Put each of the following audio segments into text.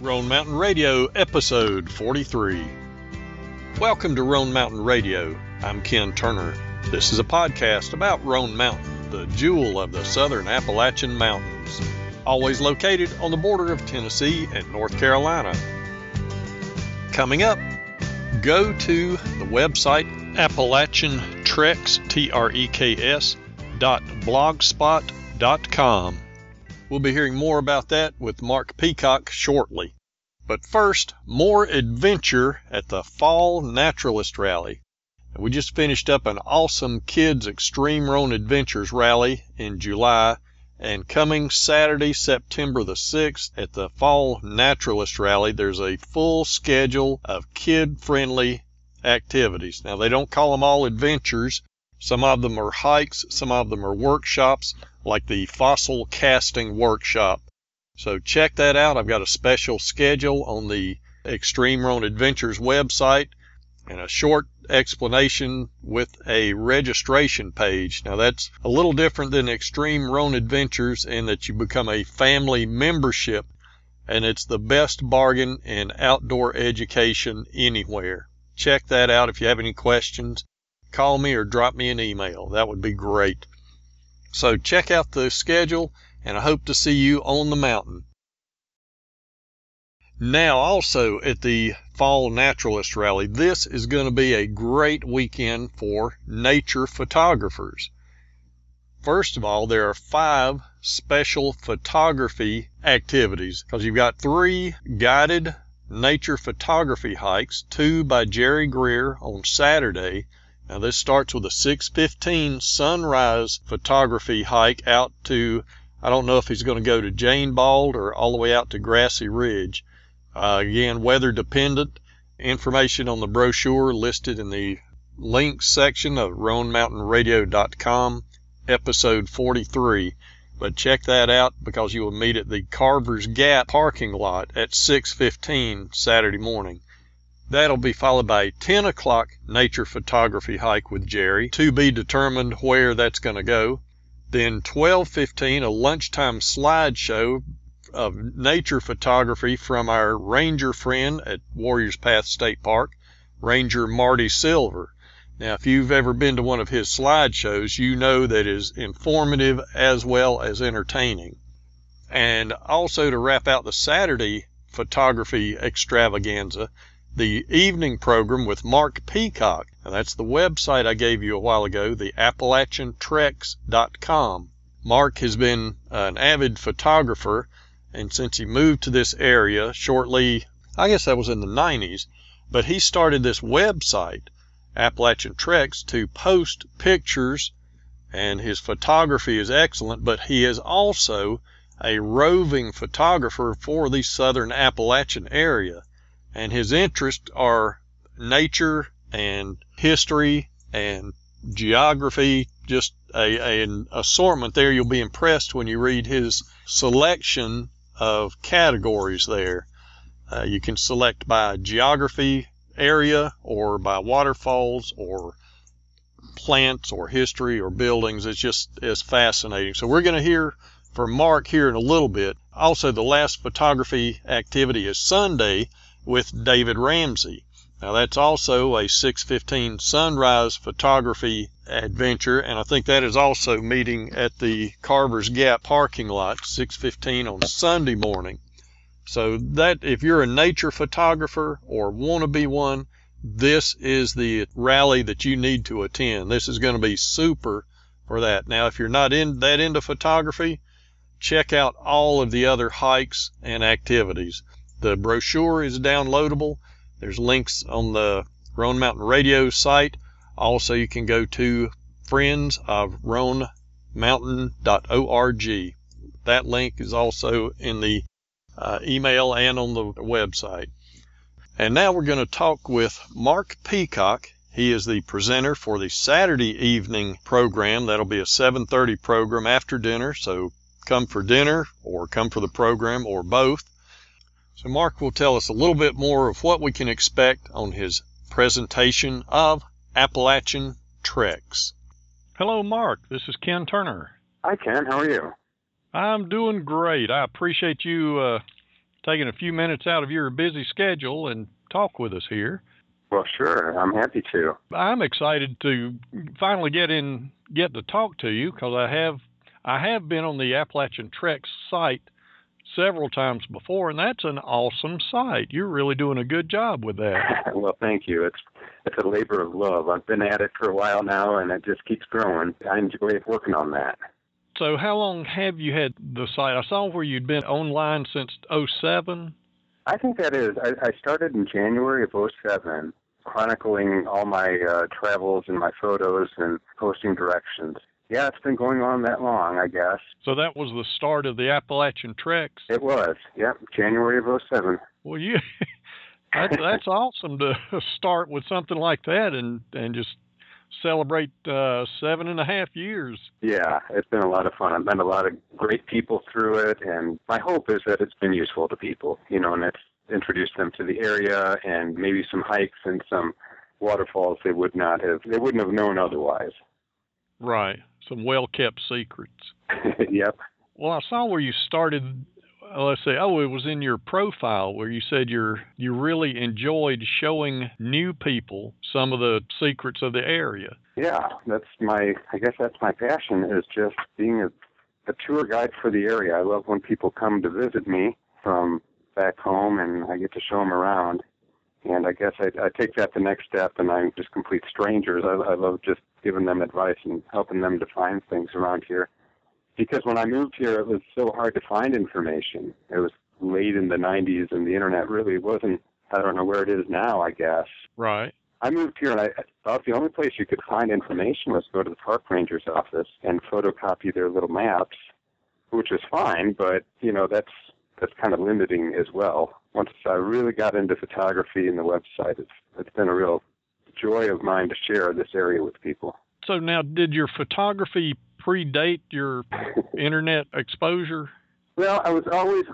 Roan Mountain Radio, episode 43. Welcome to Roan Mountain Radio. I'm Ken Turner. This is a podcast about Roan Mountain, the jewel of the southern Appalachian Mountains, always located on the border of Tennessee and North Carolina. Coming up, go to the website Appalachian Treks, dot blogspot.com. We'll be hearing more about that with Mark Peacock shortly. But first, more adventure at the Fall Naturalist Rally. We just finished up an awesome Kids Xtreme Roan Adventures rally in July, and coming Saturday, September the 6th, at the Fall Naturalist Rally, there's a full schedule of kid friendly activities. Now, they don't call them all adventures, some of them are hikes, some of them are workshops, like the fossil casting workshop. So check that out. I've got a special schedule on the Xtreme Roan Adventures website and a short explanation with a registration page. Now that's a little different than Xtreme Roan Adventures in that you become a family membership and it's the best bargain in outdoor education anywhere. Check that out if you have any questions. Call me or drop me an email. That would be great. So check out the schedule, and I hope to see you on the mountain. Now, also at the Fall Naturalist Rally, this is going to be a great weekend for nature photographers. First of all, there are five special photography activities because you've got three guided nature photography hikes, two by Jerry Greer on Saturday now this starts with a 615 sunrise photography hike out to, I don't know if he's going to go to Jane Bald or all the way out to Grassy Ridge. Uh, again, weather dependent. Information on the brochure listed in the links section of roanmountainradio.com, episode 43. But check that out because you will meet at the Carver's Gap parking lot at 6:15 Saturday morning. That'll be followed by a 10 o'clock nature photography hike with Jerry, to be determined where that's going to go. Then 12:15 a lunchtime slideshow of nature photography from our ranger friend at Warriors Path State Park, Ranger Marty Silver. Now, if you've ever been to one of his slideshows, you know that is informative as well as entertaining. And also to wrap out the Saturday photography extravaganza, the evening program with Mark Peacock. And that's the website I gave you a while ago, the AppalachianTreks.com. Mark has been an avid photographer, and since he moved to this area shortly, I guess that was in the 90s, but he started this website, Appalachian Treks, to post pictures, and his photography is excellent, but he is also a roving photographer for the southern Appalachian area and his interests are nature and history and geography, just a, a, an assortment there. You'll be impressed when you read his selection of categories there. Uh, you can select by geography area or by waterfalls or plants or history or buildings. It's just as fascinating. So we're going to hear from Mark here in a little bit. Also, the last photography activity is Sunday with David Ramsey. Now that's also a 615 sunrise photography adventure, and I think that is also meeting at the Carver's Gap parking lot, 615 on Sunday morning. So that if you're a nature photographer or want to be one, this is the rally that you need to attend. This is going to be super for that. Now, if you're not in that into photography, check out all of the other hikes and activities. The brochure is downloadable. There's links on the Roan Mountain Radio site. Also, you can go to friends of roanmountain.org. That link is also in the uh, email and on the website. And now we're going to talk with Mark Peacock. He is the presenter for the Saturday evening program. That'll be a 7:30 program after dinner, so come for dinner or come for the program or both. So Mark will tell us a little bit more of what we can expect on his presentation of Appalachian Treks. Hello, Mark. This is Ken Turner. Hi, Ken. How are you? I'm doing great. I appreciate you uh, taking a few minutes out of your busy schedule and talk with us here. Well, sure. I'm happy to. I'm excited to finally get in, get to talk to you because I have, I have been on the Appalachian Trek site several times before, and that's an awesome site. You're really doing a good job with that. well, thank you. It's it's a labor of love. I've been at it for a while now, and it just keeps growing. I enjoy working on that. So, how long have you had the site? I saw where you'd been online since 07. I think that is. I, I started in January of 07, chronicling all my uh, travels and my photos and posting directions. Yeah, it's been going on that long, I guess. So that was the start of the Appalachian Treks. It was. Yep, January of 07. Well, you that's that's awesome to start with something like that and and just celebrate uh, seven and a half years. Yeah, it's been a lot of fun. I've met a lot of great people through it, and my hope is that it's been useful to people. You know, and it's introduced them to the area and maybe some hikes and some waterfalls they would not have they wouldn't have known otherwise. Right. Some well kept secrets. yep. Well, I saw where you started let's say, oh, it was in your profile where you said you're you really enjoyed showing new people some of the secrets of the area. Yeah, that's my. I guess that's my passion is just being a, a tour guide for the area. I love when people come to visit me from back home, and I get to show them around. And I guess I, I take that the next step, and I'm just complete strangers. I, I love just giving them advice and helping them to find things around here because when I moved here, it was so hard to find information. It was late in the 90s, and the internet really wasn't. I don't know where it is now. I guess. Right. I moved here, and I thought the only place you could find information was go to the park ranger's office and photocopy their little maps, which was fine. But you know, that's that's kind of limiting as well. Once I really got into photography and the website, it's it's been a real joy of mine to share this area with people. So now, did your photography predate your internet exposure? Well, I was always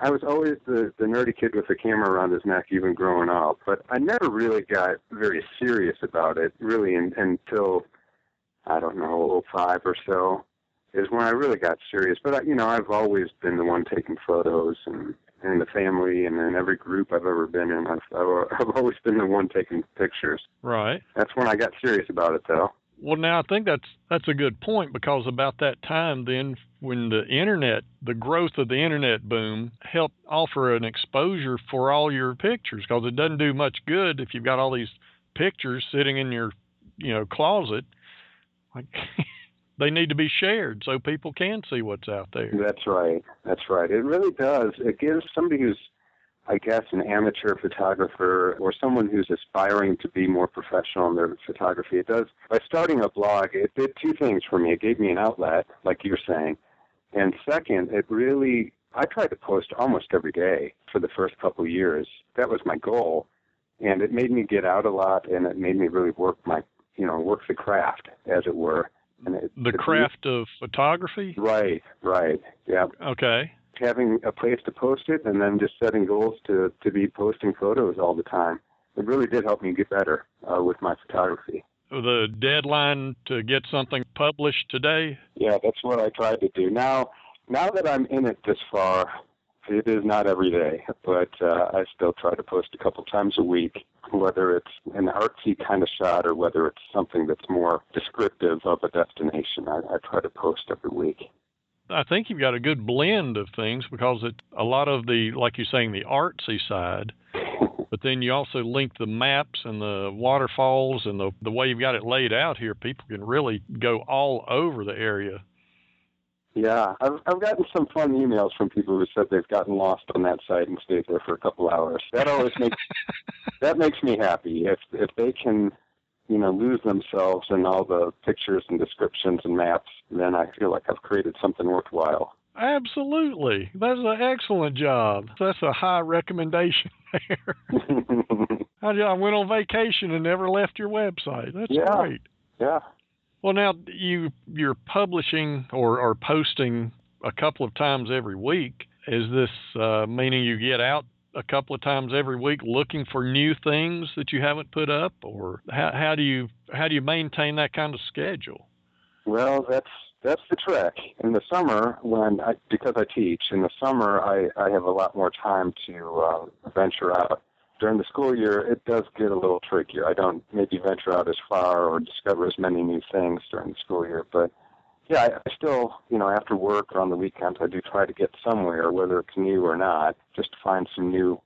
I was always the the nerdy kid with the camera around his neck, even growing up. But I never really got very serious about it, really, in, until I don't know, '05 or so, is when I really got serious. But I, you know, I've always been the one taking photos, and in the family, and in every group I've ever been in, I've I've always been the one taking pictures. Right. That's when I got serious about it, though. Well, now I think that's that's a good point because about that time, then when the internet, the growth of the internet boom, helped offer an exposure for all your pictures because it doesn't do much good if you've got all these pictures sitting in your, you know, closet. Like they need to be shared so people can see what's out there. That's right. That's right. It really does. It gives somebody who's I guess, an amateur photographer or someone who's aspiring to be more professional in their photography. It does, by starting a blog, it did two things for me. It gave me an outlet, like you're saying. And second, it really, I tried to post almost every day for the first couple of years. That was my goal. And it made me get out a lot and it made me really work my, you know, work the craft, as it were. It, the craft of photography? Right, right. Yeah. Okay having a place to post it and then just setting goals to, to be posting photos all the time. It really did help me get better uh, with my photography. The deadline to get something published today? Yeah, that's what I tried to do. Now, now that I'm in it this far, it is not every day, but uh, I still try to post a couple times a week, whether it's an artsy kind of shot or whether it's something that's more descriptive of a destination. I, I try to post every week. I think you've got a good blend of things because it a lot of the like you're saying the artsy side, but then you also link the maps and the waterfalls and the the way you've got it laid out here. People can really go all over the area. Yeah, I've I've gotten some fun emails from people who said they've gotten lost on that site and stayed there for a couple hours. That always makes that makes me happy. If if they can you know, lose themselves in all the pictures and descriptions and maps, then I feel like I've created something worthwhile. Absolutely. That's an excellent job. That's a high recommendation there. I went on vacation and never left your website. That's yeah. great. Yeah. Well, now you you're publishing or, or posting a couple of times every week. Is this uh, meaning you get out a couple of times every week looking for new things that you haven't put up or how, how do you how do you maintain that kind of schedule well that's That's the trick. In the summer, when I, because I teach, in the summer I, I have a lot more time to uh, venture out. During the school year, it does get a little trickier. I don't maybe venture out as far or discover as many new things during the school year, but yeah, I, I still, you know, after work or on the weekends, I do try to get somewhere, whether it's new or not, just to find some new,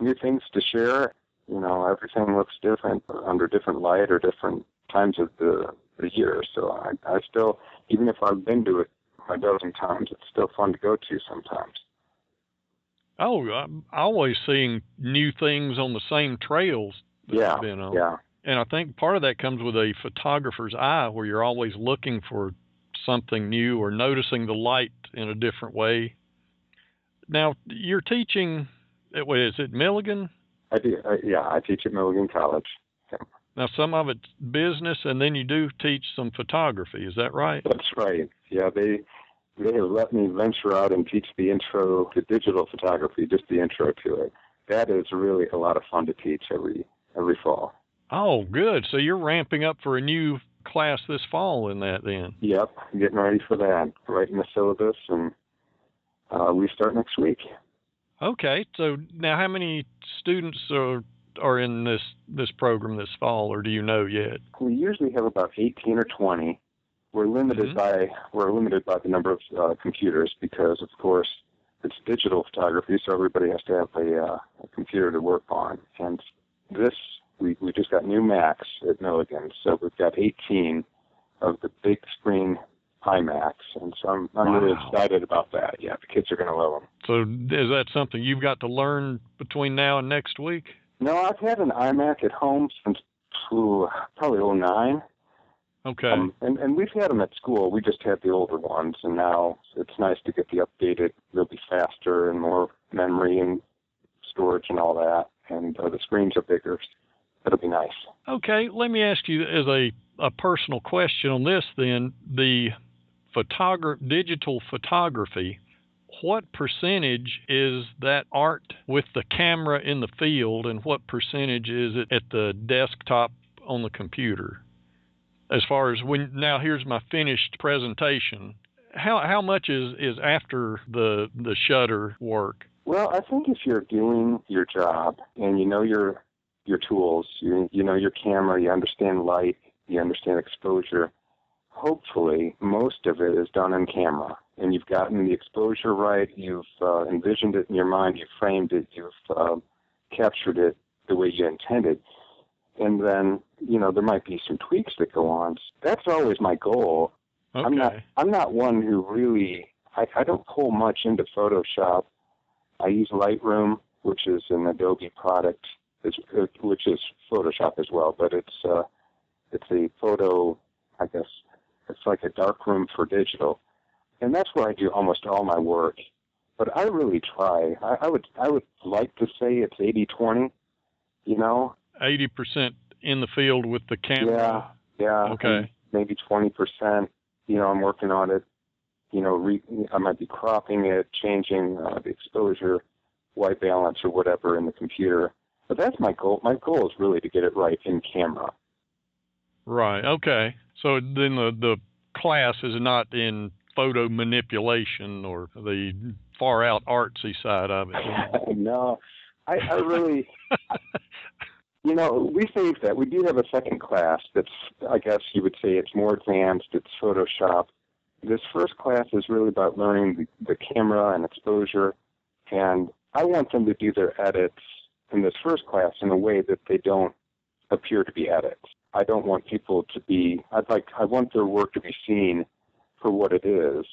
new things to share. You know, everything looks different under different light or different times of the, the year. So I, I still, even if I've been to it a dozen times, it's still fun to go to sometimes. Oh, I'm always seeing new things on the same trails that yeah, you've been on. yeah. And I think part of that comes with a photographer's eye where you're always looking for something new or noticing the light in a different way. Now, you're teaching, at- what is it, Milligan? I do. I, yeah, I teach at Milligan College. Now, some of it's business, and then you do teach some photography. Is that right? That's right. Yeah, they they have let me venture out and teach the intro to digital photography, just the intro to it. That is really a lot of fun to teach every every fall. Oh, good. So you're ramping up for a new class this fall in that then. Yep, getting ready for that. Writing the syllabus, and uh, we start next week. Okay. So now how many students are are in this this program this fall or do you know yet? We usually have about 18 or 20. We're limited Mhm. by we're limited by the number of uh, computers because, of course, it's digital photography, so everybody has to have a, uh, a computer to work on. And this we we just got new Macs at Milligan, so we've got 18 of the big screen iMacs, and so I'm I'm really excited about that. Yeah, the kids are going to love them. So is that something you've got to learn between now and next week? No, I've had an iMac at home since ooh, probably '09. Okay. Um, and, and we've had them at school. We just had the older ones, and now it's nice to get the updated. They'll be faster and more memory and storage and all that. And uh, the screens are bigger. It'll be nice. Okay, let me ask you as a, a personal question on this then. The photogra- digital photography, what percentage is that art with the camera in the field and what percentage is it at the desktop on the computer? As far as when now here's my finished presentation. How how much is, is after the the shutter work? Well, I think if you're doing your job and you know your your tools, you you know your camera, you understand light, you understand exposure. Hopefully, most of it is done in camera, and you've gotten the exposure right. You've uh, envisioned it in your mind. You've framed it. You've uh, captured it the way you intended. And then, you know, there might be some tweaks that go on. That's always my goal. Okay. I'm not I'm not one who really I, I don't pull much into Photoshop. I use Lightroom, which is an Adobe product, which is Photoshop as well, but it's uh, it's a photo. I guess it's like a darkroom for digital, and that's where I do almost all my work. But I really try. I, I would I would like to say it's 80-20, You know, eighty percent in the field with the camera. yeah, yeah. Okay. maybe twenty percent. You know, I'm working on it. You know, re, I might be cropping it, changing uh, the exposure, white balance, or whatever in the computer. But that's my goal. My goal is really to get it right in camera. Right. Okay. So then the the class is not in photo manipulation or the far out artsy side of it. no, I, I really, you know, we saved that. We do have a second class that's, I guess you would say, it's more advanced. It's Photoshop. This first class is really about learning the, the camera and exposure, and I want them to do their edits in this first class in a way that they don't appear to be edits. I don't want people to be. I'd like. I want their work to be seen for what it is,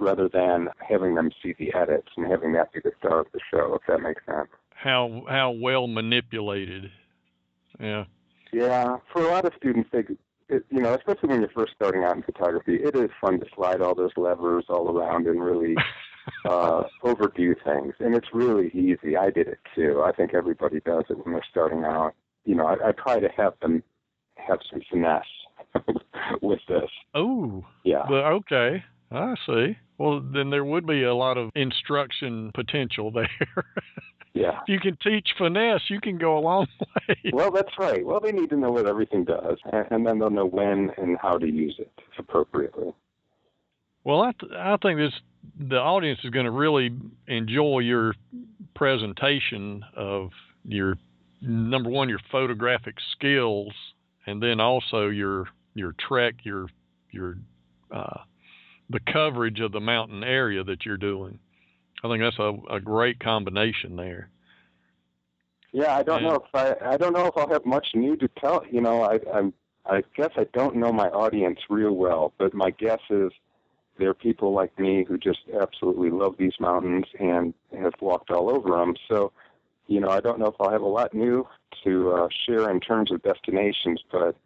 rather than having them see the edits and having that be the star of the show. If that makes sense. How how well manipulated. Yeah. Yeah, for a lot of students, they, it, you know, especially when you're first starting out in photography, it is fun to slide all those levers all around and really uh, overdo things. And it's really easy. I did it too. I think everybody does it when they're starting out. You know, I, I try to have them have some finesse with this. Oh. Yeah. Okay. I see. Well, then there would be a lot of instruction potential there. Yeah. if you can teach finesse, you can go a long way. Well, that's right. Well, they need to know what everything does, and, then they'll know when and how to use it appropriately. Well, I, th- I think this the audience is going to really enjoy your presentation of your number one your photographic skills and then also your your trek your your uh, the coverage of the mountain area that you're doing. I think that's a, a great combination there. Yeah, I don't and, know if I I don't know if I'll have much new to tell. You know, I I'm I guess I don't know my audience real well, but my guess is there are people like me who just absolutely love these mountains and have walked all over them. So, you know, I don't know if I'll have a lot new to uh, share in terms of destinations, but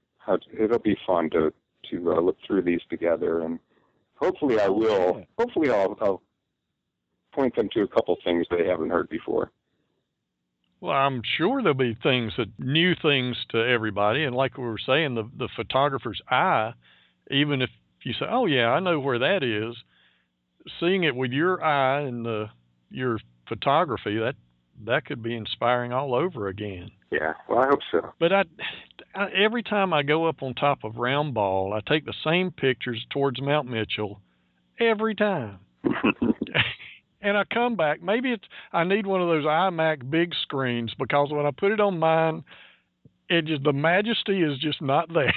it'll be fun to to uh, look through these together, and hopefully I will. Hopefully I'll, I'll point them to a couple things they haven't heard before. Well, I'm sure there'll be things that new things to everybody, and like we were saying, the the photographer's eye, even if you say, "Oh yeah, I know where that is," seeing it with your eye and the your photography that that could be inspiring all over again. Yeah, well, I hope so. But I, I every time I go up on top of Round Bald, I take the same pictures towards Mount Mitchell every time. and I come back. Maybe it's I need one of those iMac big screens because when I put it on mine, it just the majesty is just not there.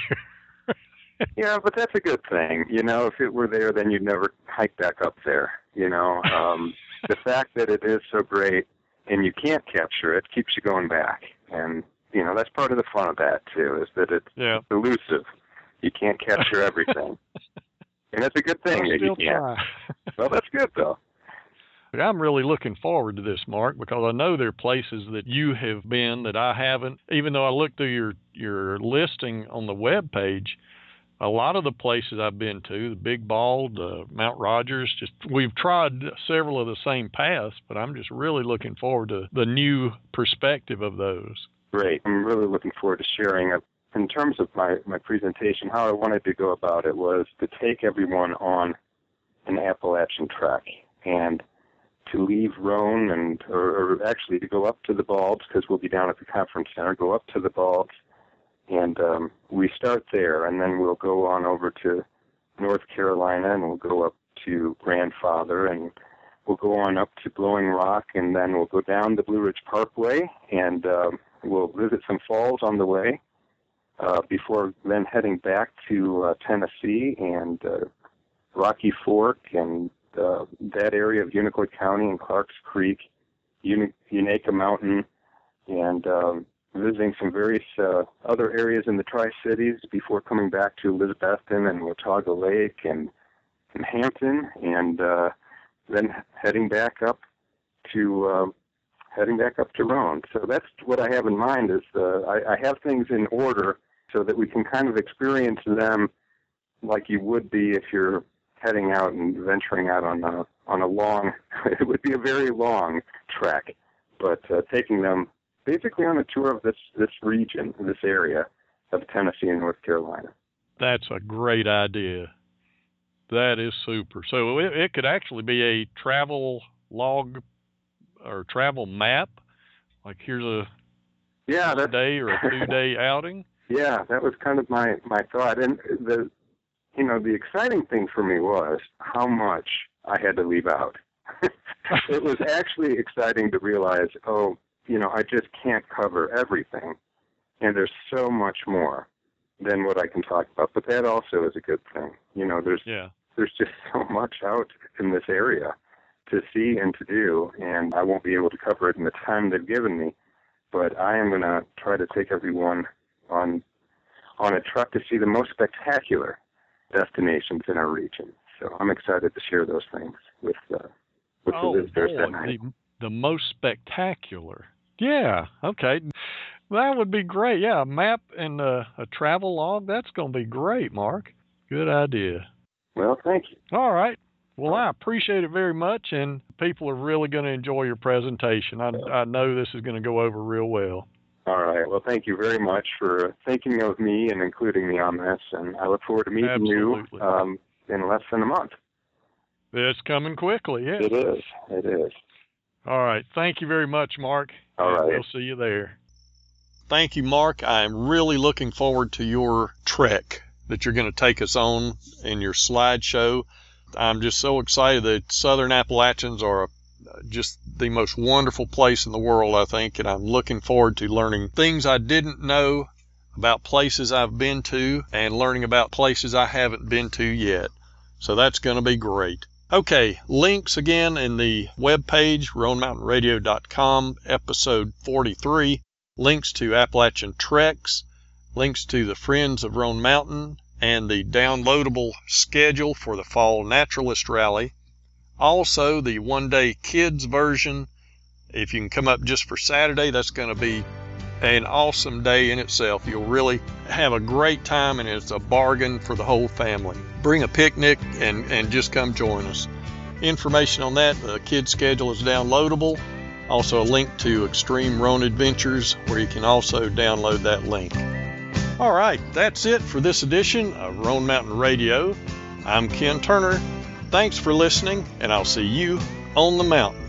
yeah, but that's a good thing. You know, if it were there, then you'd never hike back up there. You know, um, the fact that it is so great and you can't capture it keeps you going back, and you know that's part of the fun of that too. Is that it's yeah. elusive. You can't capture everything, and that's a good thing I'll that you can't. well, that's good though. I'm really looking forward to this, Mark, because I know there are places that you have been that I haven't. Even though I looked through your your listing on the web page, a lot of the places I've been to, the Big Bald, uh, Mount Rogers, just we've tried several of the same paths, but I'm just really looking forward to the new perspective of those. Great. I'm really looking forward to sharing a in terms of my, my presentation, how I wanted to go about it was to take everyone on an Appalachian trek and to leave Roan and, or, or actually to go up to the Balds because we'll be down at the conference center, go up to the Balds and um, we start there, and then we'll go on over to North Carolina, and we'll go up to Grandfather, and we'll go on up to Blowing Rock, and then we'll go down the Blue Ridge Parkway, and um, we'll visit some falls on the way. Uh, before then heading back to uh, Tennessee and uh, Rocky Fork and uh, that area of Unicoi County and Clarks Creek, Uni- Unaka Mountain, and um, visiting some various uh, other areas in the Tri Cities before coming back to Elizabethton and Watauga Lake and, and Hampton, and uh, then heading back up to uh, heading back up to Roan. So that's what I have in mind. Is uh, I, I have things in order so that we can kind of experience them like you would be if you're heading out and venturing out on a on a long. it would be a very long trek, but uh, taking them basically on a tour of this this region, this area of Tennessee and North Carolina. That's a great idea. That is super. So it, it could actually be a travel log or travel map. Like here's a yeah a day or a two day outing. Yeah, that was kind of my my thought. And the you know the exciting thing for me was how much I had to leave out. it was actually exciting to realize, oh, you know, I just can't cover everything. And there's so much more than what I can talk about. But that also is a good thing. You know, there's yeah. there's just so much out in this area to see and to do, and I won't be able to cover it in the time they've given me. But I am going to try to take everyone on on a trip to see the most spectacular destinations in our region. So I'm excited to share those things with uh, with oh, the visitors boy, that night. The, the most spectacular. Yeah. Okay. That would be great. Yeah, a map and a, a travel log. That's going to be great, Mark. Good idea. Well, thank you. All right. Well, I appreciate it very much, and people are really going to enjoy your presentation. I, I know this is going to go over real well. All right. Well, thank you very much for thinking of me and including me on this, and I look forward to meeting Absolutely. you um, in less than a month. It's coming quickly, yes. It is. It is. All right. Thank you very much, Mark. All right. We'll see you there. Thank you, Mark. I'm really looking forward to your trek that you're going to take us on in your slideshow. I'm just so excited that Southern Appalachians are just the most wonderful place in the world, I think, and I'm looking forward to learning things I didn't know about places I've been to and learning about places I haven't been to yet. So that's going to be great. Okay, links again in the webpage, RoanMountainRadio.com, episode 43. Links to Appalachian Treks, links to the Friends of Roan Mountain, and the downloadable schedule for the Fall Naturalist Rally. Also, the one day kids version. If you can come up just for Saturday, that's going to be an awesome day in itself. You'll really have a great time, and it's a bargain for the whole family. Bring a picnic and, and just come join us. Information on that, the kids' schedule is downloadable. Also, a link to Xtreme Roan Adventures, where you can also download that link. All right, that's it for this edition of Roan Mountain Radio. I'm Ken Turner. Thanks for listening, and I'll see you on the mountain.